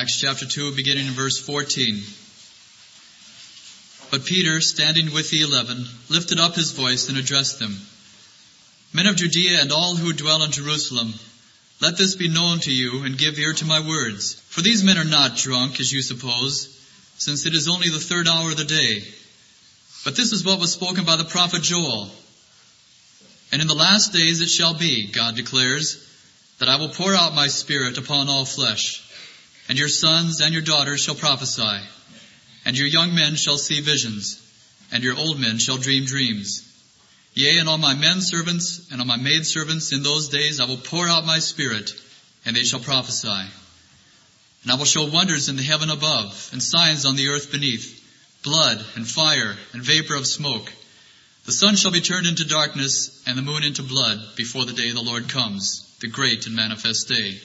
Acts chapter 2, beginning in verse 14. But Peter, standing with the eleven, lifted up his voice and addressed them. Men of Judea and all who dwell in Jerusalem, let this be known to you and give ear to my words. For these men are not drunk, as you suppose, since it is only the third hour of the day. But this is what was spoken by the prophet Joel. And in the last days it shall be, God declares, that I will pour out my spirit upon all flesh, and your sons and your daughters shall prophesy, and your young men shall see visions, and your old men shall dream dreams. Yea, and on my men servants and on my maid servants in those days I will pour out my spirit, and they shall prophesy. And I will show wonders in the heaven above, and signs on the earth beneath, blood and fire and vapor of smoke. The sun shall be turned into darkness, and the moon into blood, before the day the Lord comes, the great and manifest day.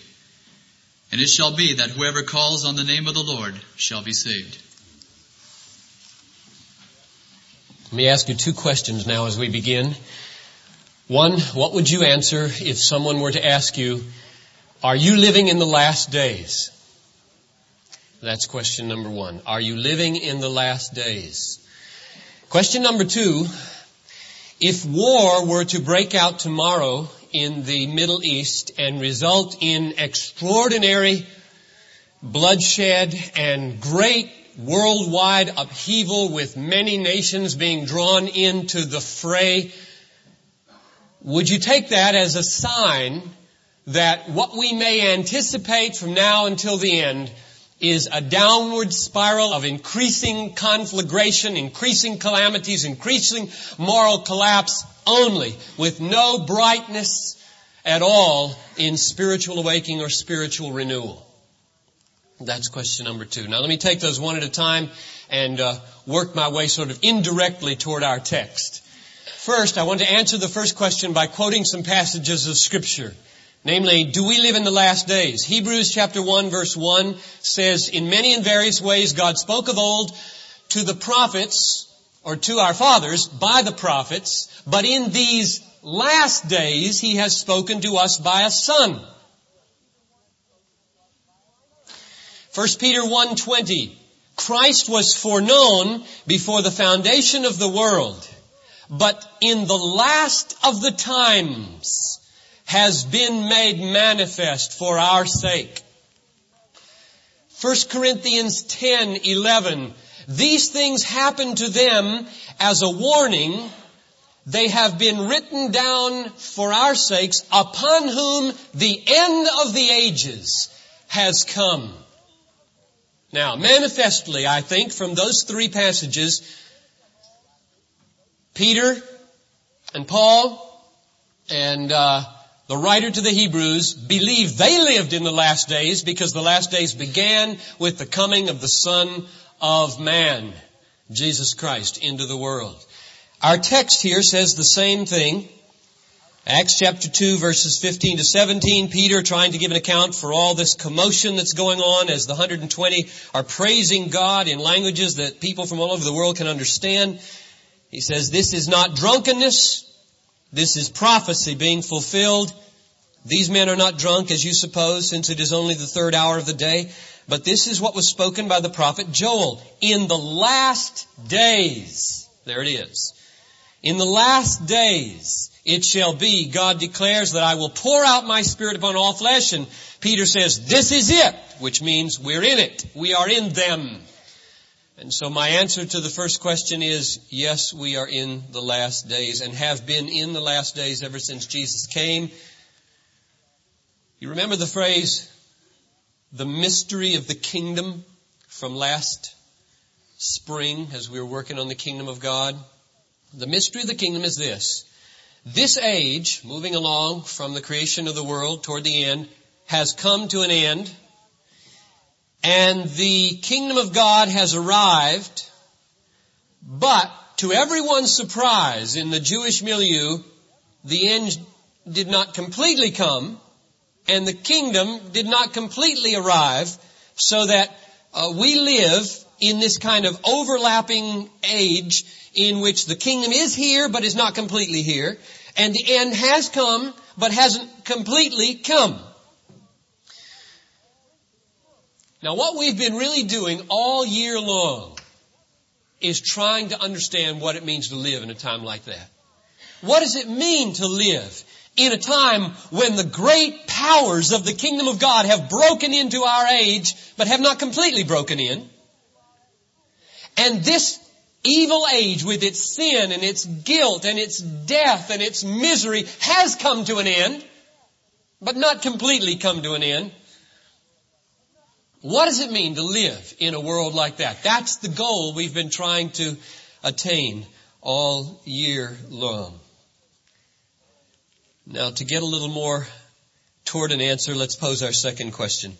And it shall be that whoever calls on the name of the Lord shall be saved. Let me ask you two questions now as we begin. One, what would you answer if someone were to ask you, are you living in the last days? That's question number one. Are you living in the last days? Question number two, if war were to break out tomorrow in the Middle East and result in extraordinary bloodshed and great worldwide upheaval with many nations being drawn into the fray, would you take that as a sign that what we may anticipate from now until the end is a downward spiral of increasing conflagration, increasing calamities, increasing moral collapse only with no brightness at all in spiritual awakening or spiritual renewal? That's question number two. Now let me take those one at a time and uh, work my way sort of indirectly toward our text. First, I want to answer the first question by quoting some passages of scripture. Namely, do we live in the last days? Hebrews chapter 1 verse 1 says, in many and various ways God spoke of old to the prophets, or to our fathers by the prophets, but in these last days He has spoken to us by a son 1 Peter 1:20 Christ was foreknown before the foundation of the world, but in the last of the times has been made manifest for our sake. 1 Corinthians 10:11 These things happen to them as a warning they have been written down for our sakes upon whom the end of the ages has come. Now, manifestly, I think, from those three passages, Peter and Paul and uh, the writer to the Hebrews believed they lived in the last days because the last days began with the coming of the Son of Man, Jesus Christ, into the world. Our text here says the same thing. Acts chapter 2 verses 15 to 17, Peter trying to give an account for all this commotion that's going on as the 120 are praising God in languages that people from all over the world can understand. He says, this is not drunkenness. This is prophecy being fulfilled. These men are not drunk as you suppose since it is only the third hour of the day. But this is what was spoken by the prophet Joel. In the last days, there it is. In the last days, it shall be, God declares that I will pour out my spirit upon all flesh. And Peter says, this is it, which means we're in it. We are in them. And so my answer to the first question is, yes, we are in the last days and have been in the last days ever since Jesus came. You remember the phrase, the mystery of the kingdom from last spring as we were working on the kingdom of God? The mystery of the kingdom is this. This age, moving along from the creation of the world toward the end, has come to an end, and the kingdom of God has arrived, but to everyone's surprise in the Jewish milieu, the end did not completely come, and the kingdom did not completely arrive, so that uh, we live in this kind of overlapping age in which the kingdom is here but is not completely here, and the end has come but hasn't completely come. Now what we've been really doing all year long is trying to understand what it means to live in a time like that. What does it mean to live in a time when the great powers of the kingdom of God have broken into our age, but have not completely broken in? And this evil age with its sin and its guilt and its death and its misery has come to an end, but not completely come to an end. What does it mean to live in a world like that? That's the goal we've been trying to attain all year long. Now to get a little more toward an answer, let's pose our second question.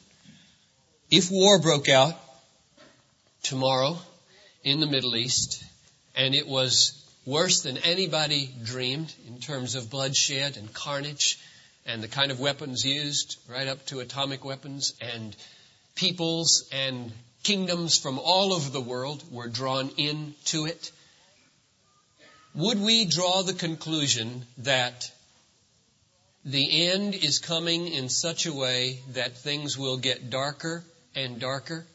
If war broke out tomorrow in the Middle East and it was worse than anybody dreamed in terms of bloodshed and carnage and the kind of weapons used right up to atomic weapons and peoples and kingdoms from all over the world were drawn into it, would we draw the conclusion that the end is coming in such a way that things will get darker and darker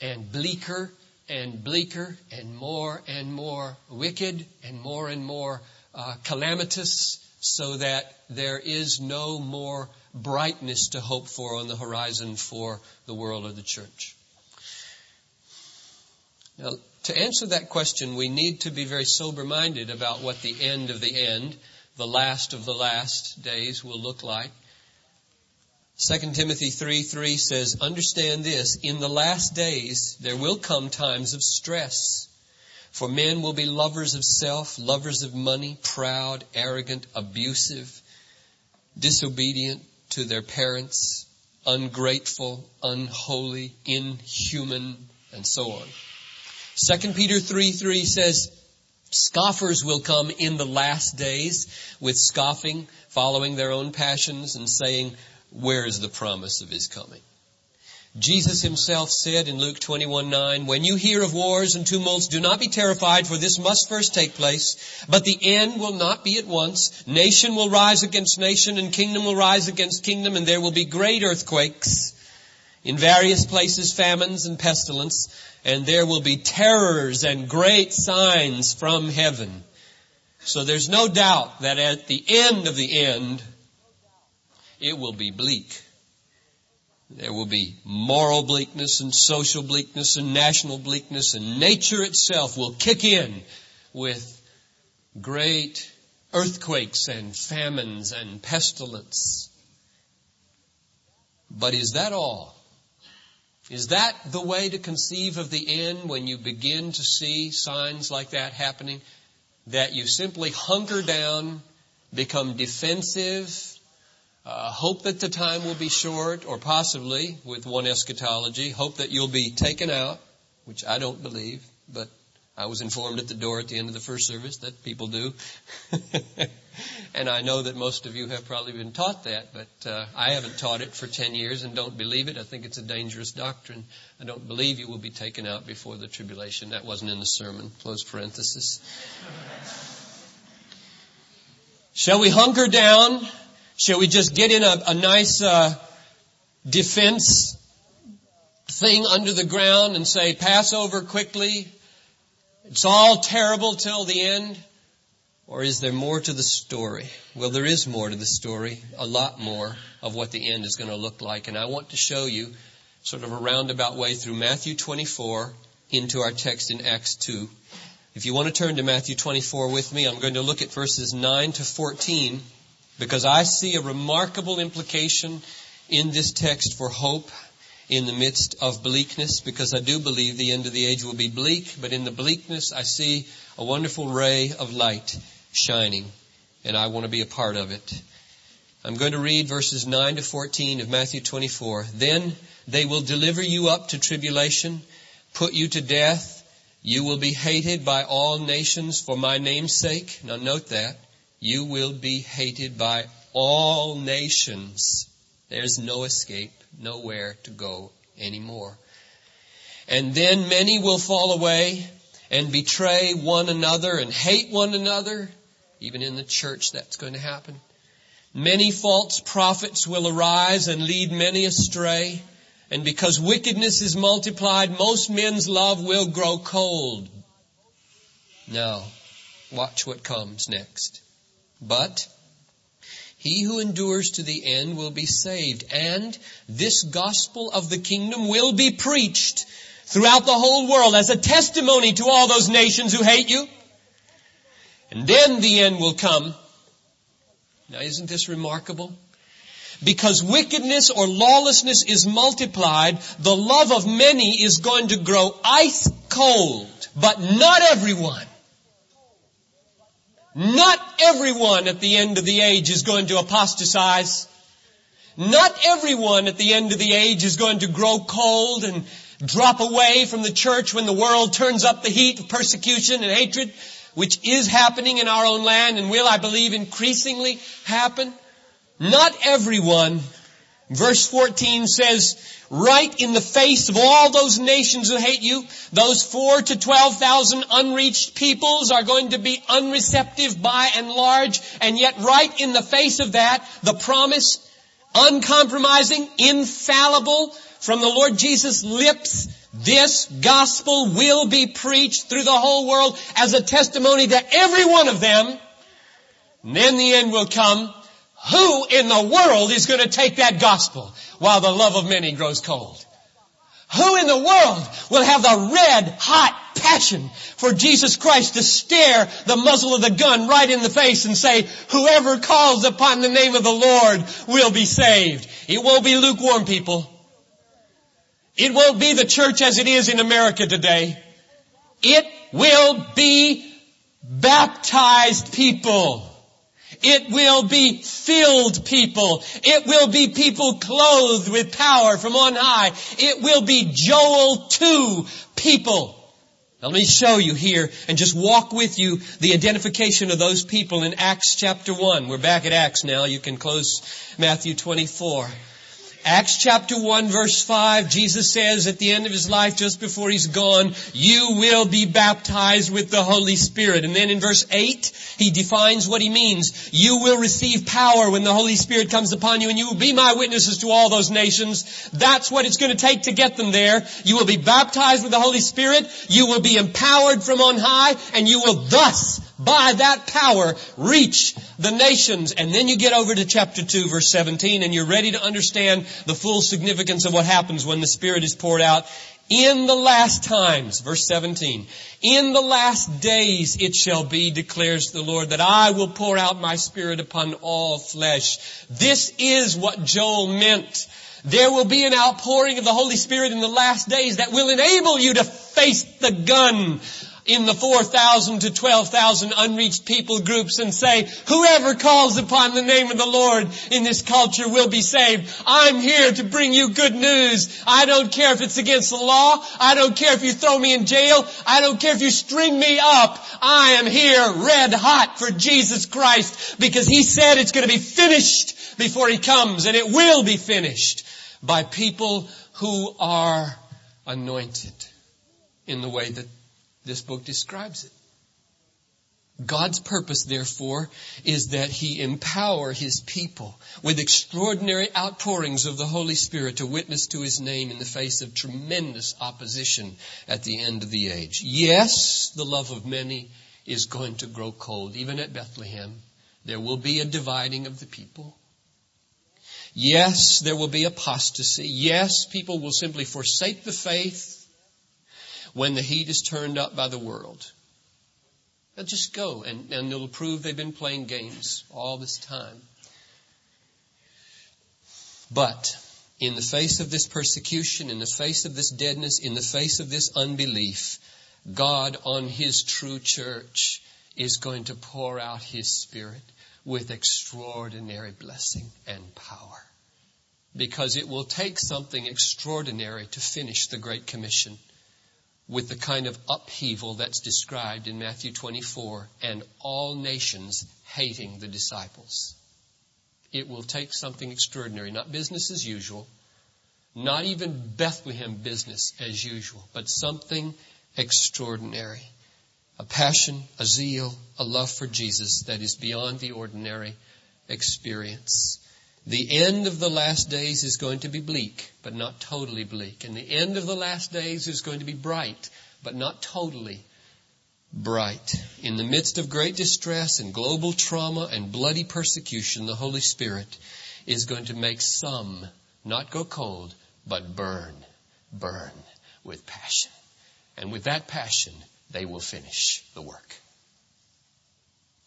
and bleaker and bleaker and more and more wicked and more and more uh, calamitous so that there is no more brightness to hope for on the horizon for the world or the church. Now, to answer that question, we need to be very sober minded about what the end of the end, the last of the last days will look like. 2 Timothy 3 3 says, Understand this, in the last days there will come times of stress. For men will be lovers of self, lovers of money, proud, arrogant, abusive, disobedient, to their parents, ungrateful, unholy, inhuman, and so on. 2 Peter 3 3 says, Scoffers will come in the last days with scoffing, following their own passions and saying, where is the promise of his coming? Jesus himself said in Luke 21:9, "When you hear of wars and tumults, do not be terrified, for this must first take place, but the end will not be at once. Nation will rise against nation and kingdom will rise against kingdom, and there will be great earthquakes in various places, famines and pestilence, and there will be terrors and great signs from heaven." So there's no doubt that at the end of the end, it will be bleak. There will be moral bleakness and social bleakness and national bleakness and nature itself will kick in with great earthquakes and famines and pestilence. But is that all? Is that the way to conceive of the end when you begin to see signs like that happening? That you simply hunker down, become defensive, uh, hope that the time will be short, or possibly, with one eschatology, hope that you'll be taken out, which I don't believe, but I was informed at the door at the end of the first service that people do. and I know that most of you have probably been taught that, but uh, I haven't taught it for 10 years and don't believe it. I think it's a dangerous doctrine. I don't believe you will be taken out before the tribulation. That wasn't in the sermon. Close parenthesis. Shall we hunker down Shall we just get in a, a nice uh, defense thing under the ground and say, pass over quickly? It's all terrible till the end? Or is there more to the story? Well, there is more to the story, a lot more of what the end is going to look like. And I want to show you sort of a roundabout way through Matthew 24 into our text in Acts 2. If you want to turn to Matthew 24 with me, I'm going to look at verses 9 to 14 because I see a remarkable implication in this text for hope in the midst of bleakness because I do believe the end of the age will be bleak, but in the bleakness I see a wonderful ray of light shining and I want to be a part of it. I'm going to read verses 9 to 14 of Matthew 24. Then they will deliver you up to tribulation, put you to death. You will be hated by all nations for my name's sake. Now note that you will be hated by all nations. There's no escape, nowhere to go anymore. And then many will fall away and betray one another and hate one another. Even in the church, that's going to happen. Many false prophets will arise and lead many astray. And because wickedness is multiplied, most men's love will grow cold. Now, watch what comes next. But he who endures to the end will be saved. And this gospel of the kingdom will be preached throughout the whole world as a testimony to all those nations who hate you. And then the end will come. Now isn't this remarkable? Because wickedness or lawlessness is multiplied, the love of many is going to grow ice cold. But not everyone. Not everyone at the end of the age is going to apostatize. Not everyone at the end of the age is going to grow cold and drop away from the church when the world turns up the heat of persecution and hatred, which is happening in our own land and will, I believe, increasingly happen. Not everyone. Verse 14 says, right in the face of all those nations who hate you, those four to twelve thousand unreached peoples are going to be unreceptive by and large, and yet right in the face of that, the promise, uncompromising, infallible, from the Lord Jesus' lips, this gospel will be preached through the whole world as a testimony to every one of them. And then the end will come. Who in the world is going to take that gospel while the love of many grows cold? Who in the world will have the red hot passion for Jesus Christ to stare the muzzle of the gun right in the face and say, whoever calls upon the name of the Lord will be saved. It won't be lukewarm people. It won't be the church as it is in America today. It will be baptized people. It will be filled people. It will be people clothed with power from on high. It will be Joel 2 people. Now let me show you here and just walk with you the identification of those people in Acts chapter 1. We're back at Acts now. You can close Matthew 24. Acts chapter 1 verse 5, Jesus says at the end of his life, just before he's gone, you will be baptized with the Holy Spirit. And then in verse 8, he defines what he means. You will receive power when the Holy Spirit comes upon you and you will be my witnesses to all those nations. That's what it's going to take to get them there. You will be baptized with the Holy Spirit. You will be empowered from on high and you will thus by that power reach the nations. And then you get over to chapter 2 verse 17 and you're ready to understand the full significance of what happens when the Spirit is poured out. In the last times, verse 17, in the last days it shall be, declares the Lord, that I will pour out my Spirit upon all flesh. This is what Joel meant. There will be an outpouring of the Holy Spirit in the last days that will enable you to face the gun in the 4,000 to 12,000 unreached people groups and say, whoever calls upon the name of the Lord in this culture will be saved. I'm here to bring you good news. I don't care if it's against the law. I don't care if you throw me in jail. I don't care if you string me up. I am here red hot for Jesus Christ because He said it's going to be finished before He comes and it will be finished by people who are anointed in the way that this book describes it. God's purpose, therefore, is that He empower His people with extraordinary outpourings of the Holy Spirit to witness to His name in the face of tremendous opposition at the end of the age. Yes, the love of many is going to grow cold, even at Bethlehem. There will be a dividing of the people. Yes, there will be apostasy. Yes, people will simply forsake the faith when the heat is turned up by the world. They'll just go and, and it'll prove they've been playing games all this time. But in the face of this persecution, in the face of this deadness, in the face of this unbelief, God on His true church is going to pour out His Spirit with extraordinary blessing and power. Because it will take something extraordinary to finish the Great Commission with the kind of upheaval that's described in Matthew 24 and all nations hating the disciples. It will take something extraordinary, not business as usual, not even Bethlehem business as usual, but something extraordinary. A passion, a zeal, a love for Jesus that is beyond the ordinary experience. The end of the last days is going to be bleak, but not totally bleak. And the end of the last days is going to be bright, but not totally bright. In the midst of great distress and global trauma and bloody persecution, the Holy Spirit is going to make some not go cold, but burn, burn with passion. And with that passion, they will finish the work.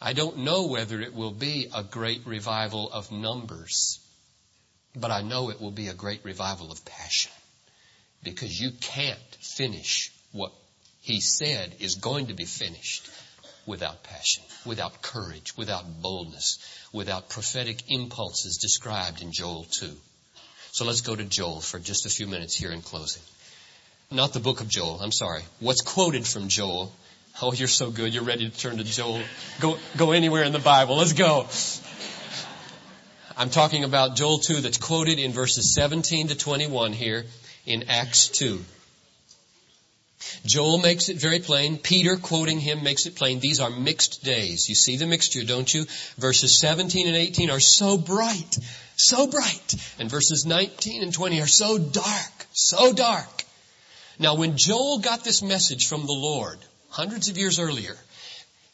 I don't know whether it will be a great revival of numbers, but I know it will be a great revival of passion. Because you can't finish what he said is going to be finished without passion, without courage, without boldness, without prophetic impulses described in Joel 2. So let's go to Joel for just a few minutes here in closing. Not the book of Joel, I'm sorry. What's quoted from Joel Oh, you're so good. You're ready to turn to Joel. Go, go anywhere in the Bible. Let's go. I'm talking about Joel 2 that's quoted in verses 17 to 21 here in Acts 2. Joel makes it very plain. Peter, quoting him, makes it plain. These are mixed days. You see the mixture, don't you? Verses 17 and 18 are so bright, so bright. And verses 19 and 20 are so dark, so dark. Now when Joel got this message from the Lord, hundreds of years earlier,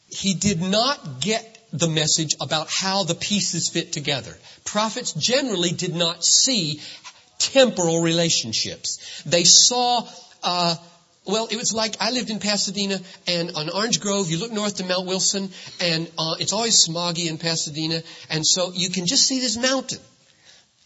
he did not get the message about how the pieces fit together. Prophets generally did not see temporal relationships. They saw, uh, well, it was like I lived in Pasadena and on Orange Grove, you look north to Mount Wilson and uh, it's always smoggy in Pasadena and so you can just see this mountain.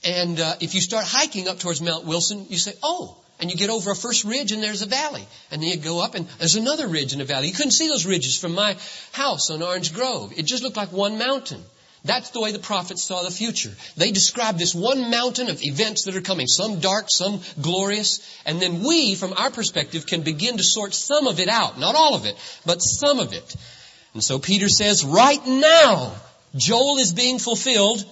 And uh, if you start hiking up towards Mount Wilson, you say, oh, and you get over a first ridge and there's a valley. And then you go up and there's another ridge and a valley. You couldn't see those ridges from my house on Orange Grove. It just looked like one mountain. That's the way the prophets saw the future. They described this one mountain of events that are coming, some dark, some glorious, and then we, from our perspective, can begin to sort some of it out. Not all of it, but some of it. And so Peter says, right now, Joel is being fulfilled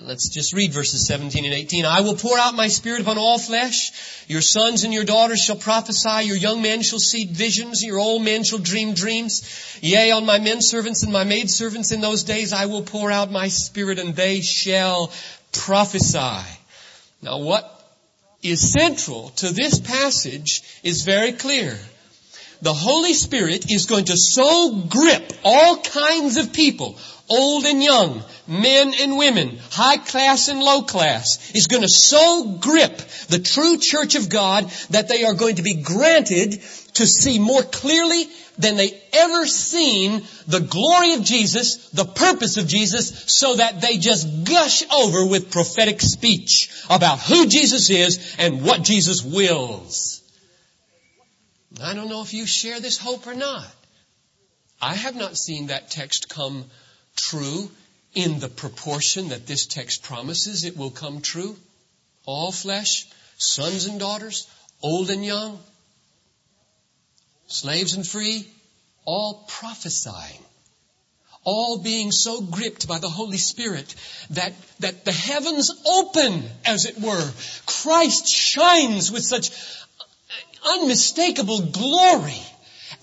Let's just read verses 17 and 18. I will pour out my spirit upon all flesh. Your sons and your daughters shall prophesy. Your young men shall see visions. Your old men shall dream dreams. Yea, on my men servants and my maid servants in those days I will pour out my spirit and they shall prophesy. Now what is central to this passage is very clear. The Holy Spirit is going to so grip all kinds of people, old and young, men and women, high class and low class, is going to so grip the true church of God that they are going to be granted to see more clearly than they ever seen the glory of Jesus, the purpose of Jesus, so that they just gush over with prophetic speech about who Jesus is and what Jesus wills. I don't know if you share this hope or not. I have not seen that text come true in the proportion that this text promises it will come true. All flesh, sons and daughters, old and young, slaves and free, all prophesying. All being so gripped by the Holy Spirit that, that the heavens open, as it were. Christ shines with such unmistakable glory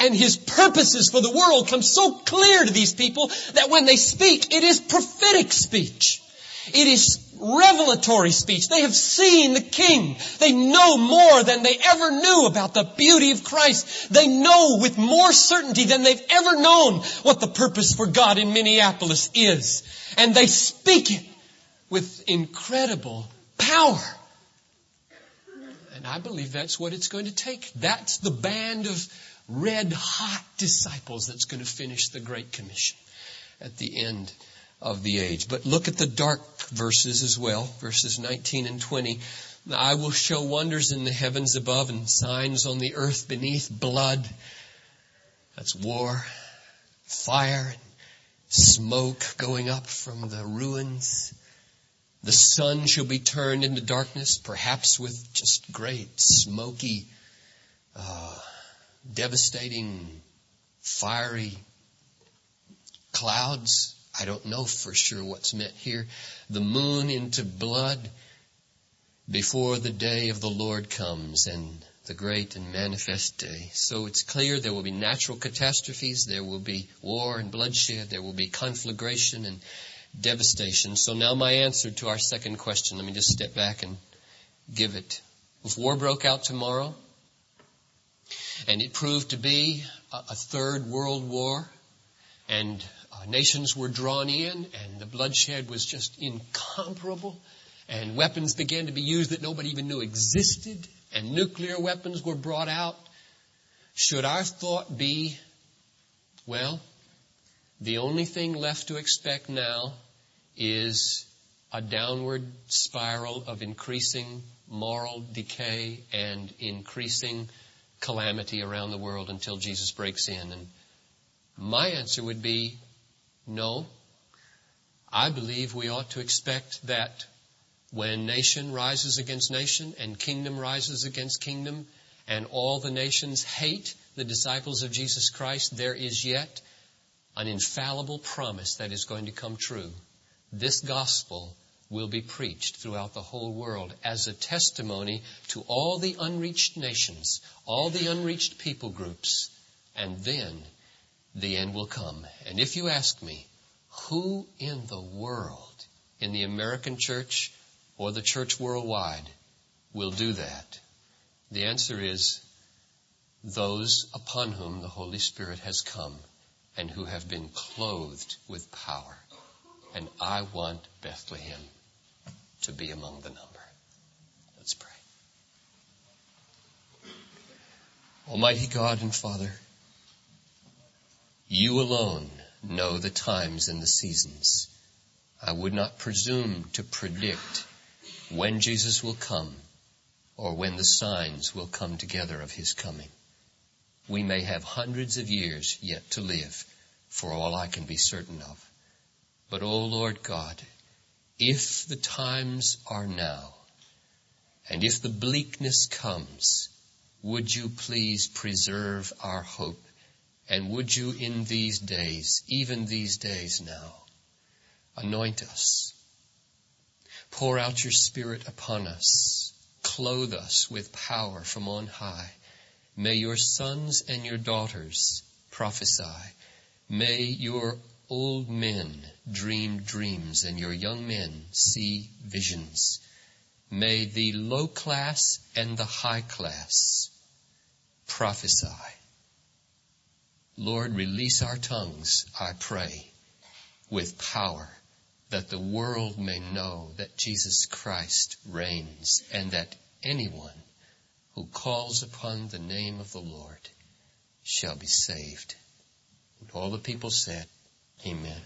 and his purposes for the world come so clear to these people that when they speak, it is prophetic speech. It is revelatory speech. They have seen the King. They know more than they ever knew about the beauty of Christ. They know with more certainty than they've ever known what the purpose for God in Minneapolis is. And they speak it with incredible power. And I believe that's what it's going to take. That's the band of red hot disciples that's going to finish the Great Commission at the end of the age. But look at the dark verses as well, verses 19 and 20. I will show wonders in the heavens above and signs on the earth beneath blood. That's war, fire, and smoke going up from the ruins. The sun shall be turned into darkness, perhaps with just great smoky uh, devastating, fiery clouds. I don't know for sure what's meant here. The moon into blood before the day of the Lord comes and the great and manifest day. So it's clear there will be natural catastrophes, there will be war and bloodshed, there will be conflagration and, devastation. So now my answer to our second question. Let me just step back and give it. If war broke out tomorrow, and it proved to be a, third world war, and uh, nations were drawn in, and the bloodshed was just incomparable, and weapons began to be used that nobody even knew existed, and nuclear weapons were brought out, should our thought be, well, the only thing left to expect now is a downward spiral of increasing moral decay and increasing calamity around the world until Jesus breaks in? And my answer would be no. I believe we ought to expect that when nation rises against nation and kingdom rises against kingdom and all the nations hate the disciples of Jesus Christ, there is yet an infallible promise that is going to come true. This gospel will be preached throughout the whole world as a testimony to all the unreached nations, all the unreached people groups, and then the end will come. And if you ask me, who in the world, in the American church or the church worldwide, will do that? The answer is those upon whom the Holy Spirit has come and who have been clothed with power. And I want Bethlehem to be among the number. Let's pray. Almighty God and Father, you alone know the times and the seasons. I would not presume to predict when Jesus will come or when the signs will come together of his coming. We may have hundreds of years yet to live, for all I can be certain of. But, O oh Lord God, if the times are now, and if the bleakness comes, would you please preserve our hope? And would you in these days, even these days now, anoint us, pour out your spirit upon us, clothe us with power from on high. May your sons and your daughters prophesy. May your old men dream dreams and your young men see visions. May the low class and the high class prophesy. Lord, release our tongues, I pray, with power that the world may know that Jesus Christ reigns and that anyone who calls upon the name of the Lord shall be saved. And all the people said, Amen.